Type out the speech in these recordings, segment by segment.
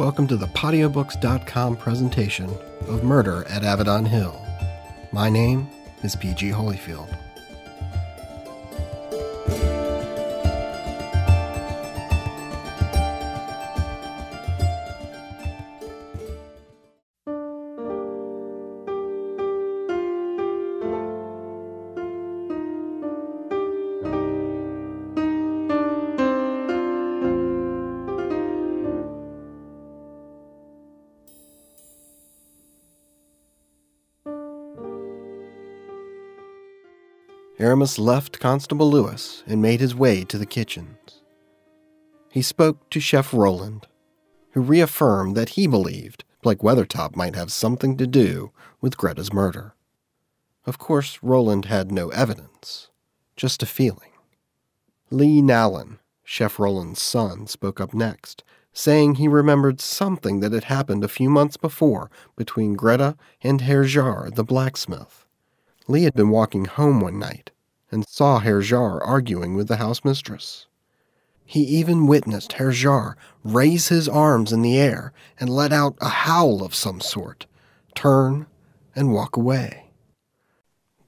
welcome to the Podiobooks.com presentation of Murder at Avedon Hill. My name is PG Holyfield. Aramis left Constable Lewis and made his way to the kitchens. He spoke to Chef Roland, who reaffirmed that he believed Blake Weathertop might have something to do with Greta's murder. Of course, Roland had no evidence, just a feeling. Lee Nallen, Chef Roland's son, spoke up next, saying he remembered something that had happened a few months before between Greta and Herr Jarre, the blacksmith. Lee had been walking home one night and saw Herr Jarre arguing with the house mistress. He even witnessed Herr Jarre raise his arms in the air and let out a howl of some sort, turn, and walk away.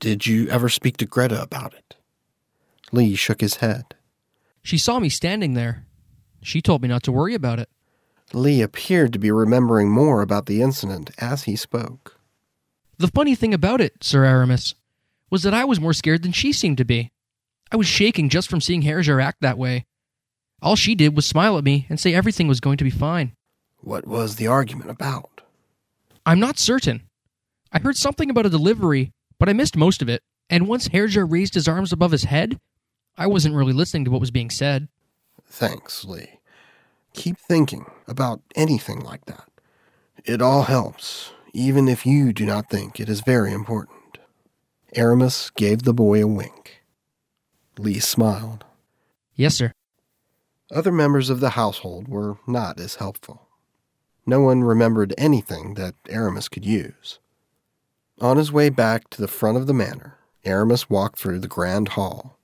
Did you ever speak to Greta about it? Lee shook his head. She saw me standing there. She told me not to worry about it. Lee appeared to be remembering more about the incident as he spoke. The funny thing about it, Sir Aramis, was that I was more scared than she seemed to be. I was shaking just from seeing Jarre act that way. All she did was smile at me and say everything was going to be fine. What was the argument about? I'm not certain. I heard something about a delivery, but I missed most of it, and once Jarre raised his arms above his head, I wasn't really listening to what was being said. Thanks, Lee. Keep thinking about anything like that. It all helps even if you do not think it is very important. Aramis gave the boy a wink. Lee smiled. Yes, sir. Other members of the household were not as helpful. No one remembered anything that Aramis could use. On his way back to the front of the manor, Aramis walked through the grand hall.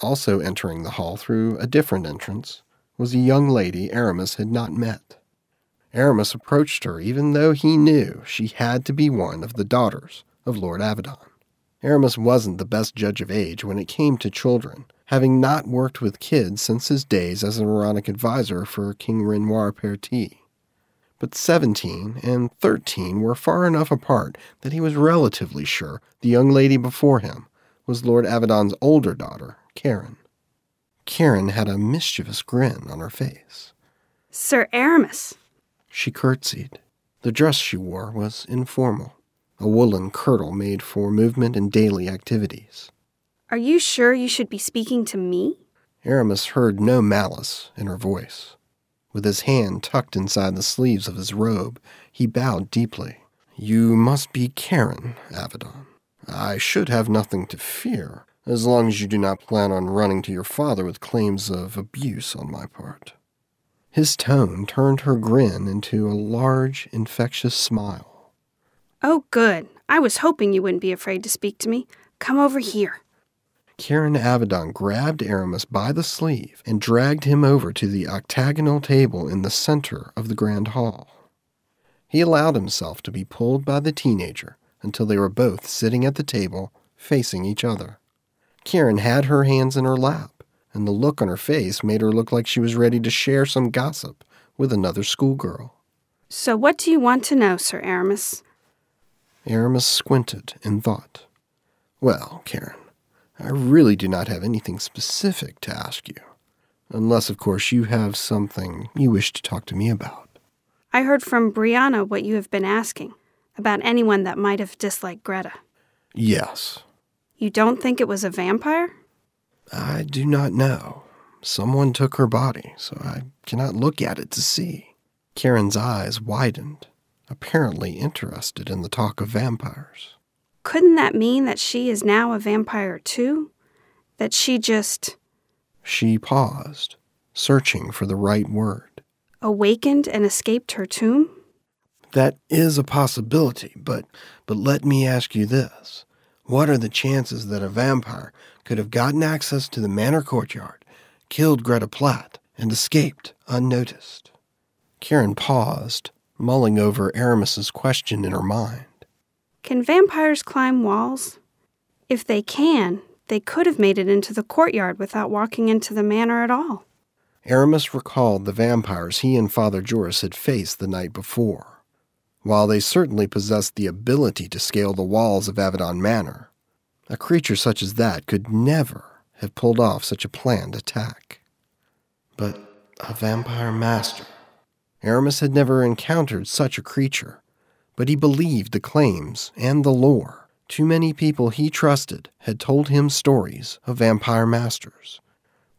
Also entering the hall through a different entrance was a young lady Aramis had not met. Aramis approached her even though he knew she had to be one of the daughters of Lord Avedon. Aramis wasn't the best judge of age when it came to children, having not worked with kids since his days as a Aaronic advisor for King Renoir Perti. But 17 and 13 were far enough apart that he was relatively sure the young lady before him was Lord Avedon's older daughter, Karen. Karen had a mischievous grin on her face. Sir Aramis, she curtsied. The dress she wore was informal, a woolen kirtle made for movement and daily activities. Are you sure you should be speaking to me? Aramis heard no malice in her voice. With his hand tucked inside the sleeves of his robe, he bowed deeply. You must be Karen, Avedon. I should have nothing to fear, as long as you do not plan on running to your father with claims of abuse on my part. His tone turned her grin into a large, infectious smile. Oh, good. I was hoping you wouldn't be afraid to speak to me. Come over here. Karen Avedon grabbed Aramis by the sleeve and dragged him over to the octagonal table in the center of the grand hall. He allowed himself to be pulled by the teenager until they were both sitting at the table, facing each other. Karen had her hands in her lap and the look on her face made her look like she was ready to share some gossip with another schoolgirl. So, what do you want to know, Sir Aramis? Aramis squinted and thought. Well, Karen, I really do not have anything specific to ask you. Unless, of course, you have something you wish to talk to me about. I heard from Brianna what you have been asking about anyone that might have disliked Greta. Yes. You don't think it was a vampire? I do not know. Someone took her body, so I cannot look at it to see. Karen's eyes widened, apparently interested in the talk of vampires. Couldn't that mean that she is now a vampire too? That she just. She paused, searching for the right word. Awakened and escaped her tomb? That is a possibility, but but let me ask you this. What are the chances that a vampire could have gotten access to the manor courtyard, killed Greta Platt, and escaped unnoticed. Karen paused, mulling over Aramis's question in her mind. Can vampires climb walls? If they can, they could have made it into the courtyard without walking into the manor at all. Aramis recalled the vampires he and Father Joris had faced the night before. While they certainly possessed the ability to scale the walls of Avedon Manor, a creature such as that could never have pulled off such a planned attack. But a vampire master. Aramis had never encountered such a creature, but he believed the claims and the lore. Too many people he trusted had told him stories of vampire masters.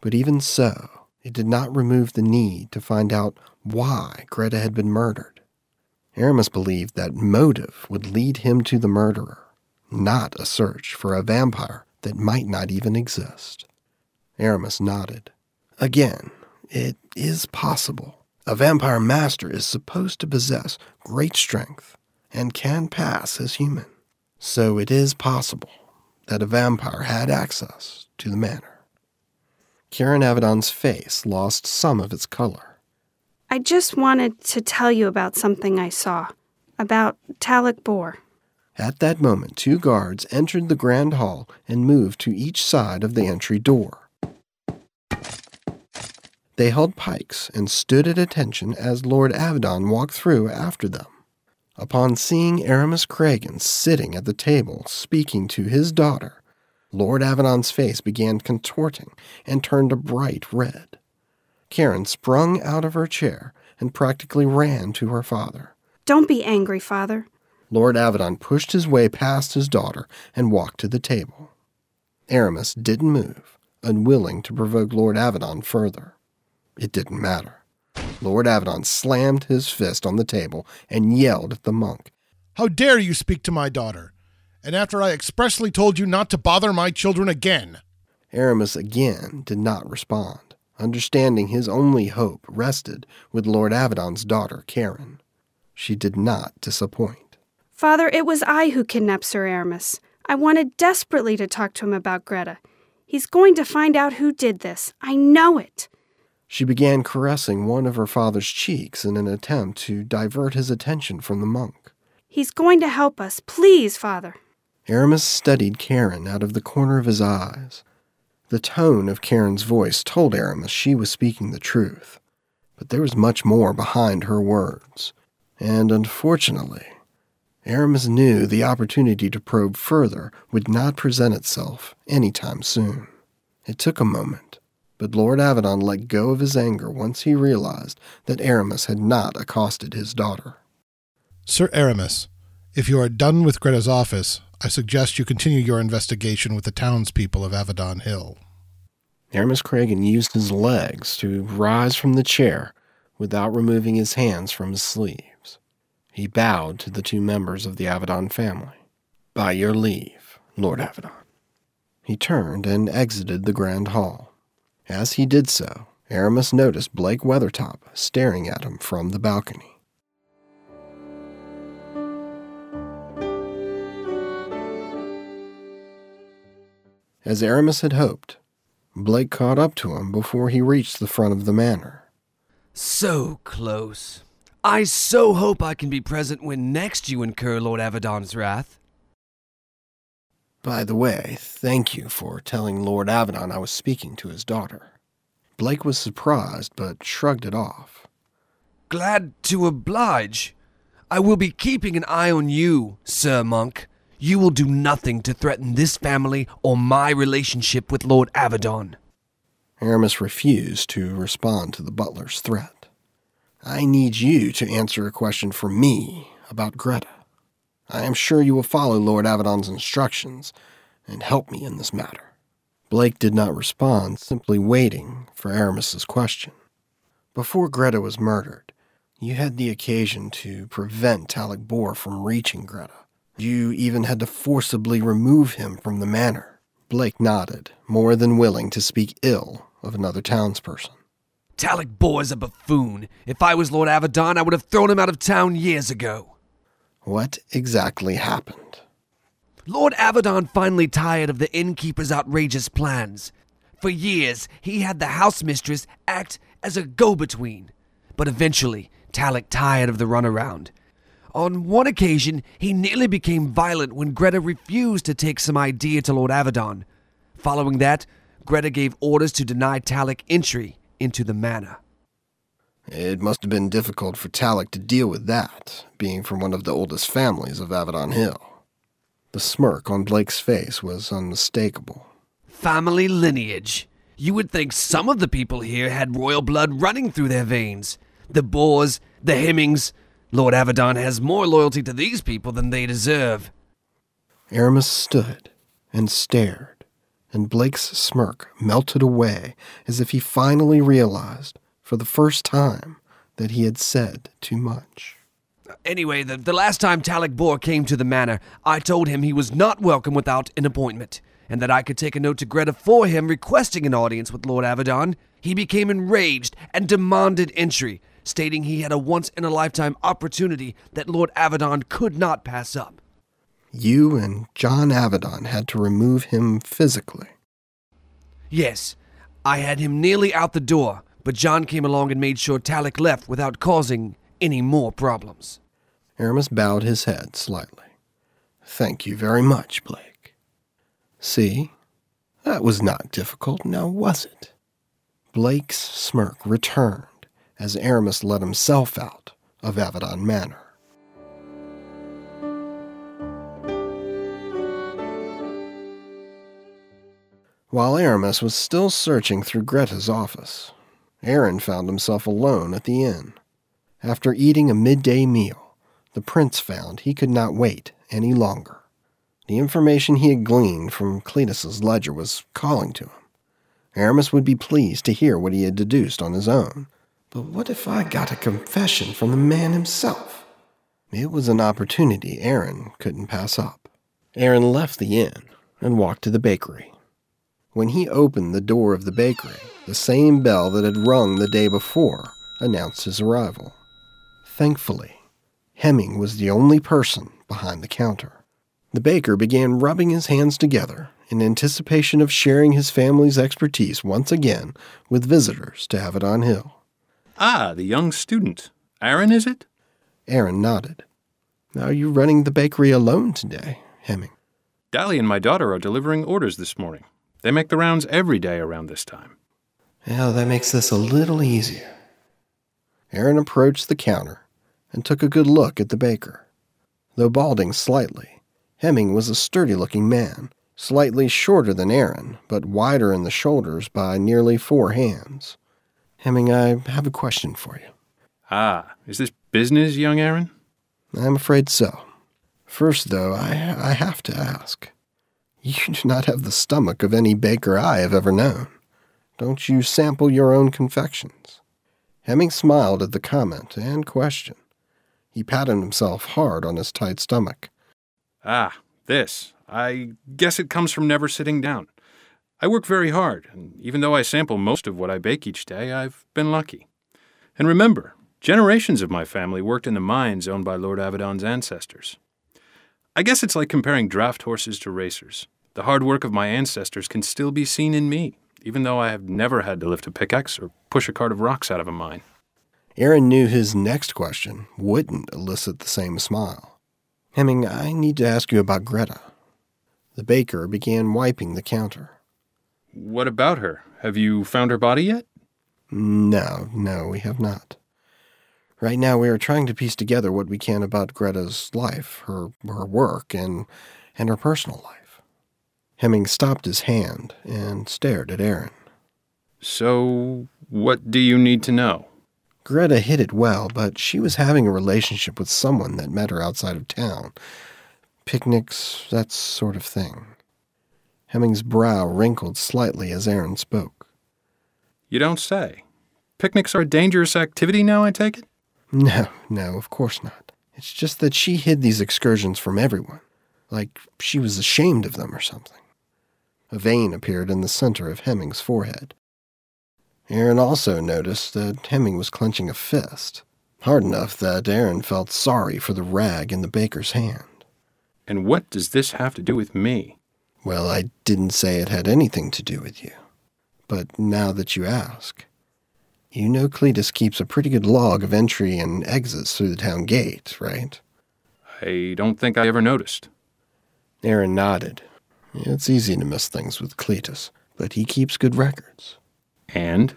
But even so, it did not remove the need to find out why Greta had been murdered. Aramis believed that motive would lead him to the murderer, not a search for a vampire that might not even exist. Aramis nodded. Again, it is possible. A vampire master is supposed to possess great strength and can pass as human. So it is possible that a vampire had access to the manor. Karen Avedon's face lost some of its color. I just wanted to tell you about something I saw. About Talek Boar. At that moment, two guards entered the grand hall and moved to each side of the entry door. They held pikes and stood at attention as Lord Avedon walked through after them. Upon seeing Aramis Cregan sitting at the table speaking to his daughter, Lord Avedon's face began contorting and turned a bright red. Karen sprung out of her chair and practically ran to her father. Don't be angry, father. Lord Avedon pushed his way past his daughter and walked to the table. Aramis didn't move, unwilling to provoke Lord Avedon further. It didn't matter. Lord Avedon slammed his fist on the table and yelled at the monk. How dare you speak to my daughter? And after I expressly told you not to bother my children again. Aramis again did not respond, understanding his only hope rested with Lord Avedon's daughter, Karen. She did not disappoint. Father, it was I who kidnapped Sir Aramis. I wanted desperately to talk to him about Greta. He's going to find out who did this. I know it. She began caressing one of her father's cheeks in an attempt to divert his attention from the monk. He's going to help us. Please, Father. Aramis studied Karen out of the corner of his eyes. The tone of Karen's voice told Aramis she was speaking the truth, but there was much more behind her words, and unfortunately, Aramis knew the opportunity to probe further would not present itself any time soon. It took a moment, but Lord Avedon let go of his anger once he realized that Aramis had not accosted his daughter. Sir Aramis, if you are done with Greta's office, I suggest you continue your investigation with the townspeople of Avedon Hill. Aramis Cregan used his legs to rise from the chair without removing his hands from his sleeves. He bowed to the two members of the Avedon family. By your leave, Lord Avedon. He turned and exited the grand hall. As he did so, Aramis noticed Blake Weathertop staring at him from the balcony. As Aramis had hoped, Blake caught up to him before he reached the front of the manor. So close. I so hope I can be present when next you incur Lord Avedon's wrath. By the way, thank you for telling Lord Avedon I was speaking to his daughter. Blake was surprised, but shrugged it off. Glad to oblige. I will be keeping an eye on you, Sir Monk. You will do nothing to threaten this family or my relationship with Lord Avedon. Aramis refused to respond to the butler's threat. I need you to answer a question for me about Greta. I am sure you will follow Lord Avedon's instructions and help me in this matter. Blake did not respond, simply waiting for Aramis's question. Before Greta was murdered, you had the occasion to prevent Talek Boar from reaching Greta. You even had to forcibly remove him from the manor. Blake nodded, more than willing to speak ill of another townsperson. Talek Boar's a buffoon. If I was Lord Avedon, I would have thrown him out of town years ago. What exactly happened? Lord Avedon finally tired of the innkeeper's outrageous plans. For years, he had the house mistress act as a go between. but eventually Talek tired of the runaround. On one occasion, he nearly became violent when Greta refused to take some idea to Lord Avedon. Following that, Greta gave orders to deny Talek entry into the manor. It must have been difficult for Talek to deal with that, being from one of the oldest families of Avedon Hill. The smirk on Blake's face was unmistakable. Family lineage. You would think some of the people here had royal blood running through their veins. The Boars, the Hemmings. Lord Avedon has more loyalty to these people than they deserve. Aramis stood and stared, and Blake's smirk melted away as if he finally realized, for the first time, that he had said too much. Anyway, the, the last time Boar came to the manor, I told him he was not welcome without an appointment, and that I could take a note to Greta for him requesting an audience with Lord Avedon. He became enraged and demanded entry, stating he had a once in a lifetime opportunity that Lord Avedon could not pass up. You and John Avedon had to remove him physically. Yes, I had him nearly out the door, but John came along and made sure Talek left without causing any more problems. Aramis bowed his head slightly. Thank you very much, Blake. See, that was not difficult, now was it? Blake's smirk returned as Aramis let himself out of Avedon Manor. While Aramis was still searching through Greta's office, Arrin found himself alone at the inn. After eating a midday meal, the prince found he could not wait any longer. The information he had gleaned from Cletus's ledger was calling to him. Aramis would be pleased to hear what he had deduced on his own. But what if I got a confession from the man himself? It was an opportunity Arrin couldn't pass up. Arrin left the inn and walked to the bakery. When he opened the door of the bakery, the same bell that had rung the day before announced his arrival. Thankfully, Hemming was the only person behind the counter. The baker began rubbing his hands together in anticipation of sharing his family's expertise once again with visitors to Avedon Hill. Ah, the young student. Arrin, is it? Arrin nodded. Are you running the bakery alone today, Hemming? Dally and my daughter are delivering orders this morning. They make the rounds every day around this time. Well, that makes this a little easier. Arrin approached the counter and took a good look at the baker. Though balding slightly, Hemming was a sturdy looking man, slightly shorter than Arrin, but wider in the shoulders by nearly four hands. Hemming, I have a question for you. Ah, is this business, young Arrin? I'm afraid so. First, though, I, I have to ask. You do not have the stomach of any baker I have ever known. Don't you sample your own confections? Hemming smiled at the comment and question. He patted himself hard on his tight stomach. Ah, this. I guess it comes from never sitting down. I work very hard, and even though I sample most of what I bake each day, I've been lucky. And remember, generations of my family worked in the mines owned by Lord Avedon's ancestors. I guess it's like comparing draft horses to racers. The hard work of my ancestors can still be seen in me, even though I have never had to lift a pickaxe or push a cart of rocks out of a mine. Arrin knew his next question wouldn't elicit the same smile. Hemming, I need to ask you about Greta. The baker began wiping the counter. What about her? Have you found her body yet? No, no, we have not. Right now, we are trying to piece together what we can about Greta's life, her, her work, and, and her personal life. Hemming stopped his hand and stared at Arrin. So, what do you need to know? Greta hid it well, but she was having a relationship with someone that met her outside of town. Picnics, that sort of thing. Hemming's brow wrinkled slightly as Arrin spoke. You don't say. Picnics are a dangerous activity now, I take it? No, no, of course not. It's just that she hid these excursions from everyone, like she was ashamed of them or something. A vein appeared in the center of Hemming's forehead. Arrin also noticed that Hemming was clenching a fist, hard enough that Arrin felt sorry for the rag in the baker's hand. And what does this have to do with me? Well, I didn't say it had anything to do with you. But now that you ask, You know Cletus keeps a pretty good log of entry and exits through the town gate, right? I don't think I ever noticed. Arrin nodded. It's easy to miss things with Cletus, but he keeps good records. And?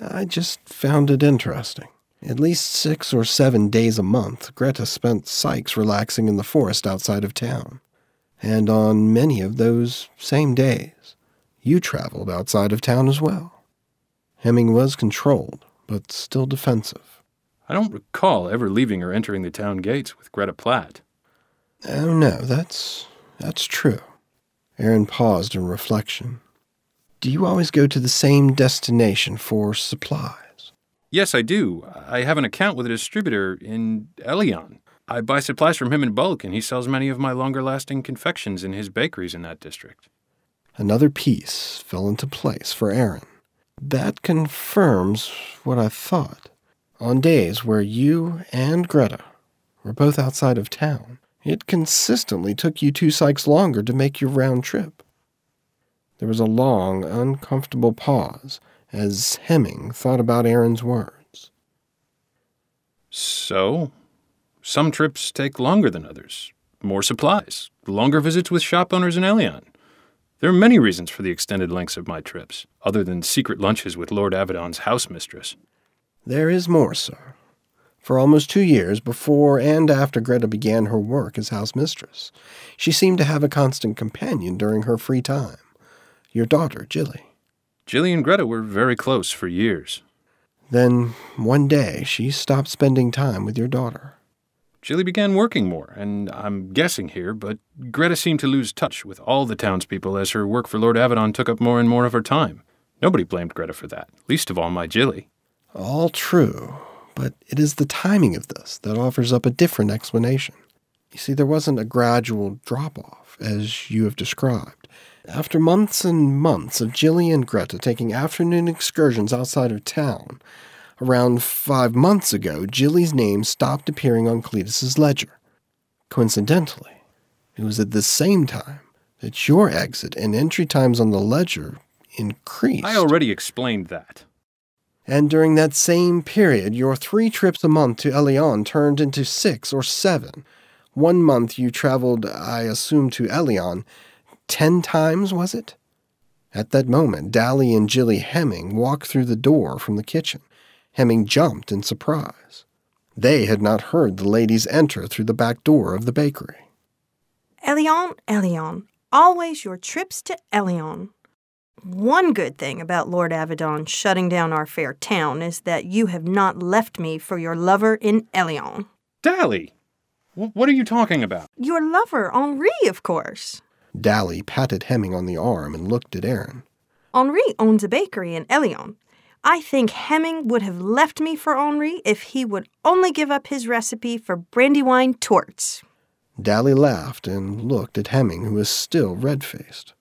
I just found it interesting. At least six or seven days a month, Greta spent Sykes relaxing in the forest outside of town. And on many of those same days, you traveled outside of town as well. Hemming was controlled, but still defensive. I don't recall ever leaving or entering the town gates with Greta Platt. Oh no, that's that's true. Arrin paused in reflection. Do you always go to the same destination for supplies? Yes, I do. I have an account with a distributor in Elion. I buy supplies from him in bulk, and he sells many of my longer lasting confections in his bakeries in that district. Another piece fell into place for Arrin. That confirms what I thought. On days where you and Greta were both outside of town, it consistently took you two Sykes longer to make your round trip. There was a long, uncomfortable pause as Hemming thought about Arrin's words. So, some trips take longer than others. More supplies, longer visits with shop owners in Elion. There are many reasons for the extended lengths of my trips, other than secret lunches with Lord Avedon's house mistress. There is more, sir. For almost two years, before and after Greta began her work as house mistress, she seemed to have a constant companion during her free time your daughter, Jilly. Jilly and Greta were very close for years. Then, one day, she stopped spending time with your daughter. Jilly began working more, and I'm guessing here, but Greta seemed to lose touch with all the townspeople as her work for Lord Avedon took up more and more of her time. Nobody blamed Greta for that, least of all my Jilly. All true, but it is the timing of this that offers up a different explanation. You see, there wasn't a gradual drop off, as you have described. After months and months of Jilly and Greta taking afternoon excursions outside of town, around five months ago, Jilly's name stopped appearing on Cletus's ledger. Coincidentally, it was at the same time that your exit and entry times on the ledger increased. I already explained that. And during that same period, your three trips a month to Elion turned into six or seven. One month you traveled, I assume, to Elion, Ten times, was it? At that moment, Dally and Jilly Hemming walked through the door from the kitchen. Hemming jumped in surprise. They had not heard the ladies enter through the back door of the bakery. Elion, Elion, always your trips to Elion. One good thing about Lord Avedon shutting down our fair town is that you have not left me for your lover in Elion. Dally! What are you talking about? Your lover, Henri, of course. Dally patted Hemming on the arm and looked at Arrin. Henri owns a bakery in Elion. I think Hemming would have left me for Henri if he would only give up his recipe for brandywine torts. Dally laughed and looked at Hemming, who was still red faced.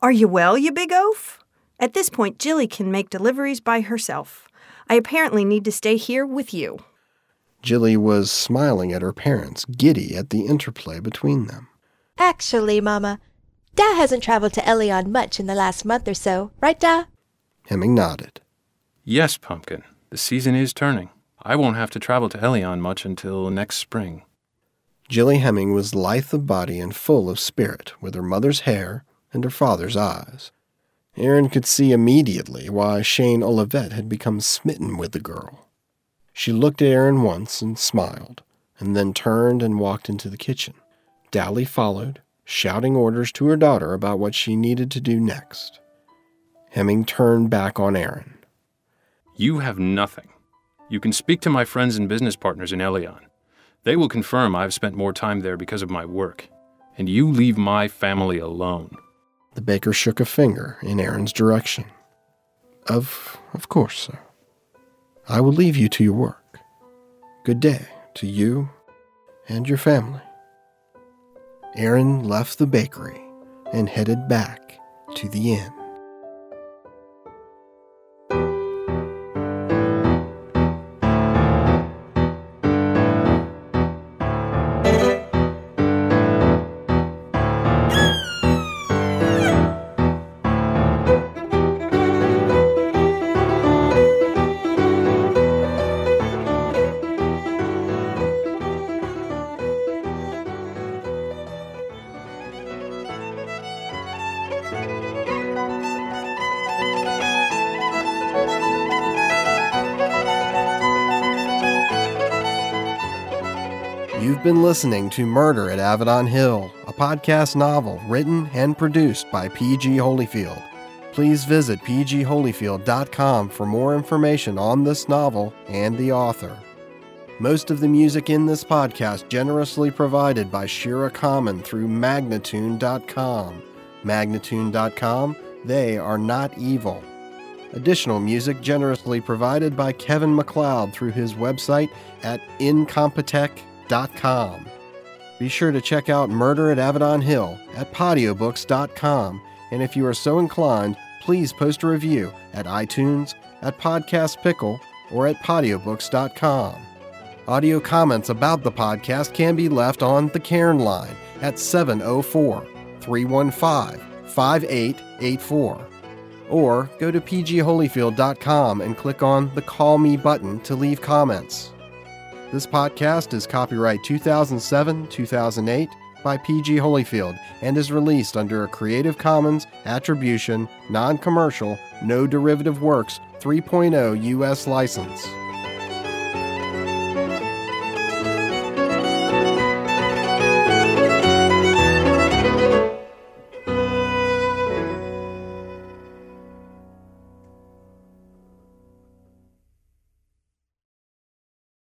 Are you well, you big oaf? At this point, Jilly can make deliveries by herself. I apparently need to stay here with you. Jilly was smiling at her parents, giddy at the interplay between them. Actually, Mama, Dad hasn't traveled to Elion much in the last month or so, right, Dad? Hemming nodded. Yes, Pumpkin. The season is turning. I won't have to travel to Elion much until next spring. Jilly Hemming was lithe of body and full of spirit, with her mother's hair and her father's eyes. Arrin could see immediately why Shane Olivet had become smitten with the girl. She looked at Arrin once and smiled, and then turned and walked into the kitchen. Dally followed, shouting orders to her daughter about what she needed to do next. Hemming turned back on Arrin. You have nothing. You can speak to my friends and business partners in Elion. They will confirm I've spent more time there because of my work. And you leave my family alone. The baker shook a finger in Arrin's direction. Of of course, sir. I will leave you to your work. Good day to you and your family. Arrin left the bakery and headed back to the inn. Been listening to Murder at Avedon Hill, a podcast novel written and produced by P.G. Holyfield. Please visit pgholyfield.com for more information on this novel and the author. Most of the music in this podcast generously provided by Shira Kammen through Magnatune.com. Magnatune.com, they are not evil. Additional music generously provided by Kevin MacLeod through his website at incompetech.com. Be sure to check out Murder at Avedon Hill at podiobooks.com, and if you are so inclined, please post a review at iTunes, at Podcast Pickle, or at podiobooks.com. Audio comments about the podcast can be left on the Cairn line at 704 315 5884 or go to pgholyfield.com and click on the Call Me button to leave comments. This podcast is copyright 2007 2008 by PG Holyfield and is released under a Creative Commons Attribution, Non Commercial, No Derivative Works 3.0 U.S. license.